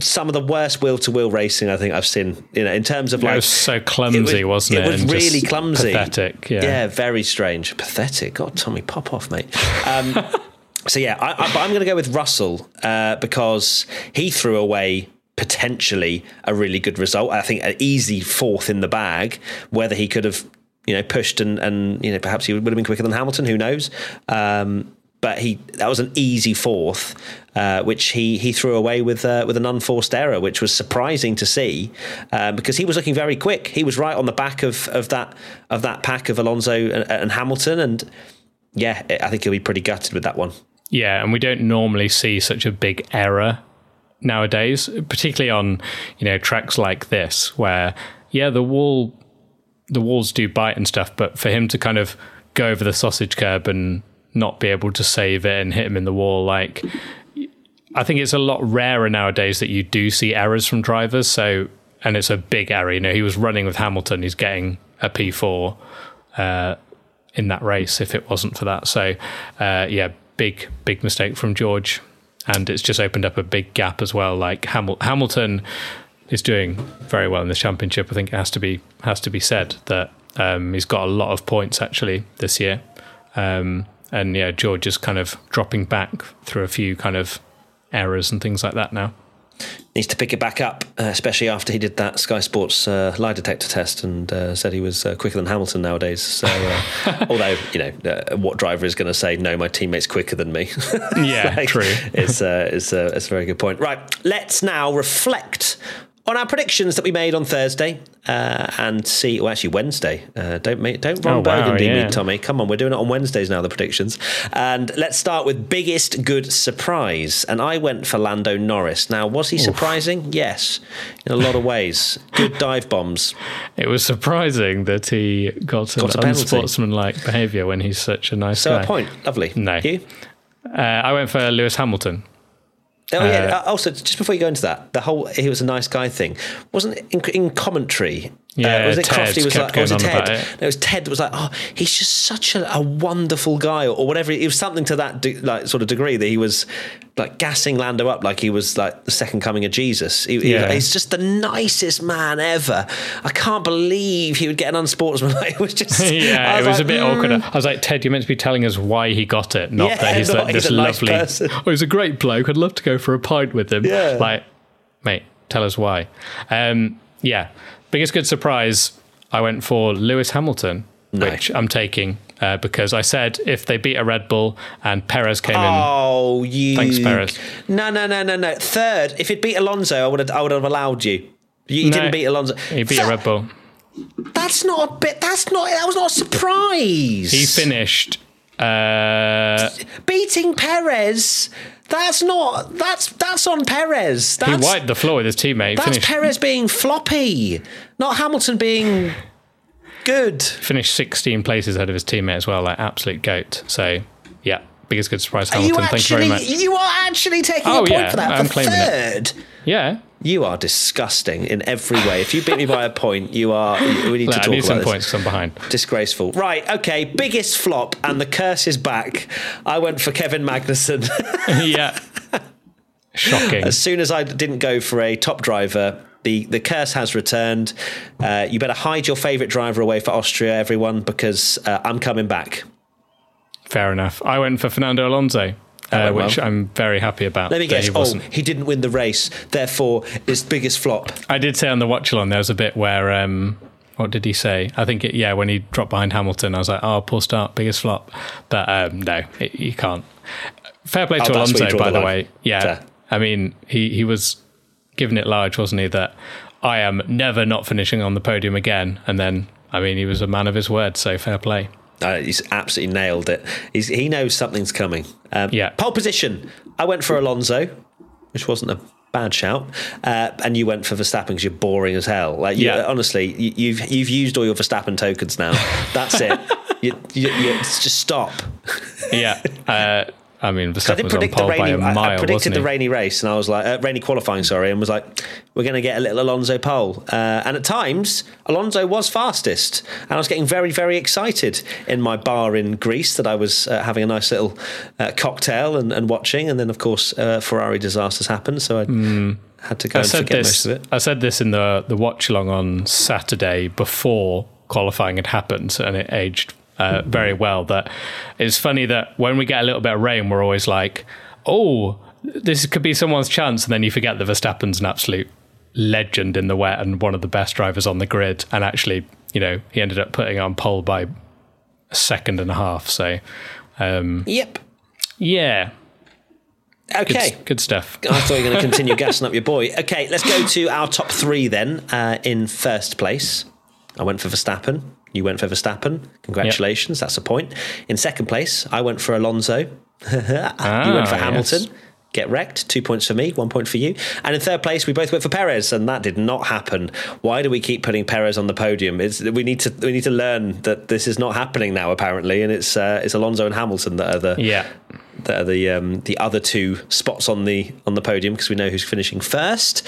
some of the worst wheel to wheel racing I think I've seen. You know, in terms of like, it was so clumsy, it was, not it? It was really clumsy, pathetic. Yeah, yeah, very strange, pathetic. God, Tommy, pop off, mate. Um, so yeah, I, I, but I'm going to go with Russell uh, because he threw away potentially a really good result. I think an easy fourth in the bag. Whether he could have, you know, pushed and and you know perhaps he would have been quicker than Hamilton. Who knows? Um, but he that was an easy fourth, uh, which he he threw away with uh, with an unforced error, which was surprising to see uh, because he was looking very quick. He was right on the back of of that of that pack of Alonso and, and Hamilton, and yeah, I think he'll be pretty gutted with that one. Yeah, and we don't normally see such a big error nowadays, particularly on you know tracks like this, where yeah, the wall the walls do bite and stuff, but for him to kind of go over the sausage curb and not be able to save it and hit him in the wall. Like, I think it's a lot rarer nowadays that you do see errors from drivers. So, and it's a big error. You know, he was running with Hamilton. He's getting a P4 uh, in that race if it wasn't for that. So, uh, yeah, big, big mistake from George. And it's just opened up a big gap as well. Like Hamil- Hamilton is doing very well in the championship. I think it has to be has to be said that um, he's got a lot of points actually this year. Um, and yeah, George is kind of dropping back through a few kind of errors and things like that now. Needs to pick it back up, uh, especially after he did that Sky Sports uh, lie detector test and uh, said he was uh, quicker than Hamilton nowadays. So, uh, although you know, uh, what driver is going to say no, my teammate's quicker than me? yeah, like, true. It's it's, it's a very good point. Right, let's now reflect on our predictions that we made on Thursday uh, and see, well, actually Wednesday. Uh, don't make, don't Ron Oh, wow, Burgundy yeah. me, Tommy. Come on, we're doing it on Wednesdays now. The predictions, and let's start with biggest good surprise. And I went for Lando Norris. Now, was he surprising? Yes, in a lot of ways. Good dive bombs. It was surprising that he got an Got a unsportsmanlike behaviour when he's such a nice So guy. So a point, lovely. No. you. Uh, I went for Lewis Hamilton. Oh yeah. uh, also, just before you go into that, the whole "he was a nice guy" thing wasn't in, in commentary. Yeah, uh, was it Ted Crofty was like, or was it Ted? about it. No, it was Ted was like, oh, he's just such a, a wonderful guy, or, or whatever. It was something to that de- like sort of degree that he was like gassing Lando up like he was like the second coming of Jesus. He, he- Yeah. he's just the nicest man ever. I can't believe he would get an unsportsmanlike. It was just yeah, I it was like, a bit mm. awkward. I was like, Ted, you're meant to be telling us why he got it, not Yeah, that he's not like he's this nice lovely. person. Oh, he's a great bloke. I'd love to go for a pint with him. Yeah. Like, mate, tell us why. Um, yeah, biggest good surprise. I went for Lewis Hamilton, No. which I'm taking uh, because I said if they beat a Red Bull and Perez came in, Oh, you. Thanks, Perez. No, no, no, no, no. Third, if it beat Alonso, I would have, I would have allowed you. You, you No, didn't beat Alonso. he beat a Red Bull. That's not a bit. That's not. That was not a surprise. He finished. Uh, beating Perez. That's not. That's that's on Perez. he That's, wiped the floor with his teammate. That's finished, Perez being floppy, not Hamilton being good. finished 16 places ahead of his teammate as well, like absolute goat. So, yeah, biggest good surprise, you Hamilton. Thank you very much. You are actually taking Oh, a point yeah, for that. I'm for claiming it. third. Yeah, You are disgusting in every way. If you beat me by a point, you are. We need Look, to I talk need about some this. points because I'm behind. Disgraceful. Right, okay, biggest flop, and the curse is back. I went for Kevin Magnussen. yeah. Shocking. as soon as I didn't go for a top driver, the, the curse has returned. Uh, you better hide your favourite driver away for Austria, everyone, because uh, I'm coming back. Fair enough. I went for Fernando Alonso, uh, which well. I'm very happy about. Let me guess. He Oh, he didn't win the race, therefore, his biggest flop. I did say on the watch along there was a bit where. Um, what did he say? I think, it, yeah, when he dropped behind Hamilton, I was like, oh, poor start, biggest flop. But um, no, it, you can't. Fair play to Oh, that's Alonso, by the the line. way. Yeah. Fair. I mean, he, he was giving it large, wasn't he? That I am never not finishing on the podium again. And then, I mean, he was a man of his word, so fair play. Uh, he's absolutely nailed it. He's, he knows something's coming. Um, Yeah. Pole position. I went for Alonso, which wasn't a bad shout, uh, and you went for Verstappen because you're boring as hell. Like, you, Yeah. honestly, you, you've you've used all your Verstappen tokens now. That's it. you, you, you, just stop. Yeah. Uh, I mean, I Verstappen did was on pole by rainy. mile, I, predicted wasn't the he? rainy race, and I was like, uh, rainy qualifying, sorry, and was like, we're going to get a little Alonso pole. Uh, and at times, Alonso was fastest, and I was getting very, very excited in my bar in Greece that I was uh, having a nice little uh, cocktail and, and watching, and then of course uh, Ferrari disasters happened, so I had to go. I and said forget this. most of it. I said this in the the watch along on Saturday before qualifying had happened, and it aged uh, very well. That it's funny that when we get a little bit of rain, we're always like, "Oh, this could be someone's chance," and then you forget that Verstappen's an absolute legend in the wet and one of the best drivers on the grid. And actually, you know, he ended up putting on pole by a second and a half. So, um, Yep. yeah, good, Okay. good stuff. I thought you were going to continue gassing up your boy. Okay, let's go to our top three then. Uh, in first place, I went for Verstappen. You went for Verstappen. Congratulations, that's a point. In second place, I went for Alonso. you went for Ah, Hamilton. yes. Get wrecked. Two points for me, one point for you. And in third place, we both went for Perez, and that did not happen. Why do we keep putting Perez on the podium? It's, we need to we need to learn that this is not happening now, apparently, and it's uh, it's Alonso and Hamilton that are the Yeah. That are the um, the other two spots on the on the podium because we know who's finishing first.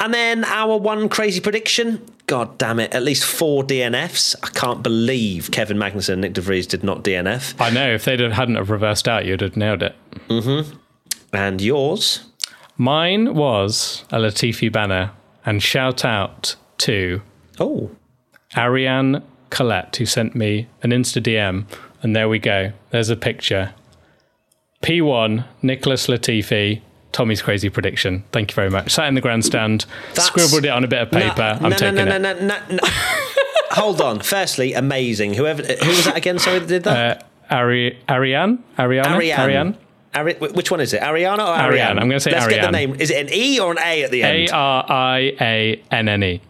And then our one crazy prediction. God damn it! At least four DNFs. I can't believe Kevin Magnussen and Nick De Vries did not DNF. I know if they hadn't have reversed out, you'd have nailed it. And yours? Mine was a Latifi banner, and shout out to Oh, Ariane Collette, who sent me an Insta DM, and there we go. There's a picture. P1, Nicholas Latifi, Tommy's crazy prediction. Thank you very much. Sat in the grandstand, That's- scribbled it on a bit of paper. No, I'm no, taking no, no, it. no, no, no, no. Hold on. Firstly, amazing. Whoever who was that again? Sorry, that did that. Uh, Ari- Ariane? Ariana? Ariane. Ariane? Ari- which one is it? Ariana or Ariane? Ariane. I'm gonna say Let's get the name. Is it an E or an A at the end? R I A N N E.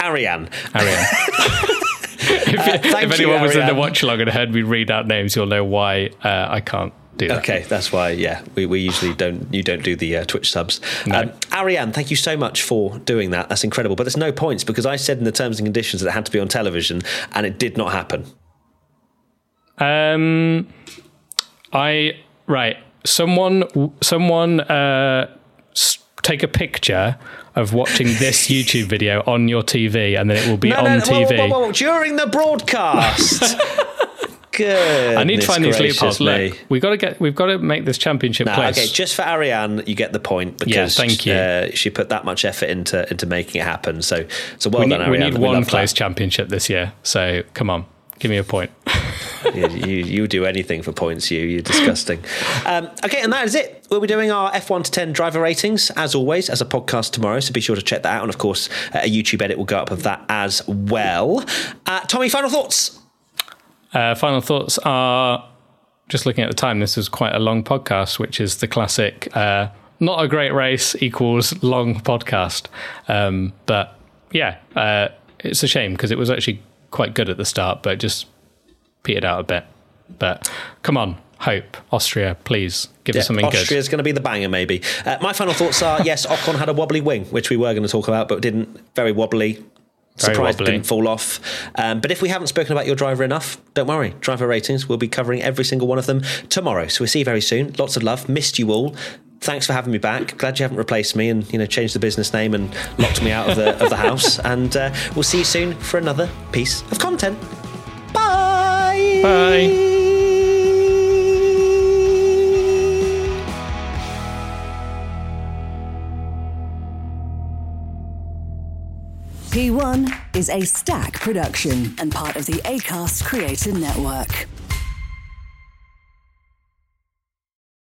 Ariane. Ariane. if thank if you, anyone was in the watch log and heard me read out names, you'll know why uh, I can't do that. Okay, that's why. Yeah, we, we usually don't. You don't do the uh, Twitch subs. No. Um, Ariane, thank you so much for doing that. That's incredible. But there's no points because I said in the terms and conditions that it had to be on television, and it did not happen. Um, I right. Someone, someone, uh, take a picture of watching this YouTube video on your TV, and then it will be No, on no, TV. whoa, whoa, whoa, during the broadcast. Good. I need to find these loopholes. Look, we got to get. We've got to make this championship No, close. okay, just for Ariane, you get the point because Yeah, thank you. Uh, she put that much effort into into making it happen. So, so well we done, need, we Ariane. need one love close that. championship this year. So come on, give me a point. you, you, you do anything for points, you. You're disgusting. Um, okay, and that is it. We'll be doing our F1 to 10 driver ratings, as always, as a podcast tomorrow. So be sure to check that out. And of course, a YouTube edit will go up of that as well. Uh, Tommy, final thoughts? Uh, final thoughts are just looking at the time. This is quite a long podcast, which is the classic. Uh, not a great race equals long podcast. Um, but yeah, uh, it's a shame because it was actually quite good at the start, but just petered out a bit. But come on, hope Austria, please give us something good. Austria's going to be the banger, maybe. Uh, my final thoughts are yes, Ocon had a wobbly wing, which we were going to talk about, but didn't. Very wobbly. Surprised it didn't fall off. Um, but if we haven't spoken about your driver enough, don't worry. Driver ratings, we'll be covering every single one of them tomorrow. So we'll see you very soon. Lots of love. Missed you all. Thanks for having me back. Glad you haven't replaced me and you know changed the business name and locked me out of the of the house. And uh, we'll see you soon for another piece of content. Bye. Bye. P1 is a stack production and part of the ACAST Creator Network.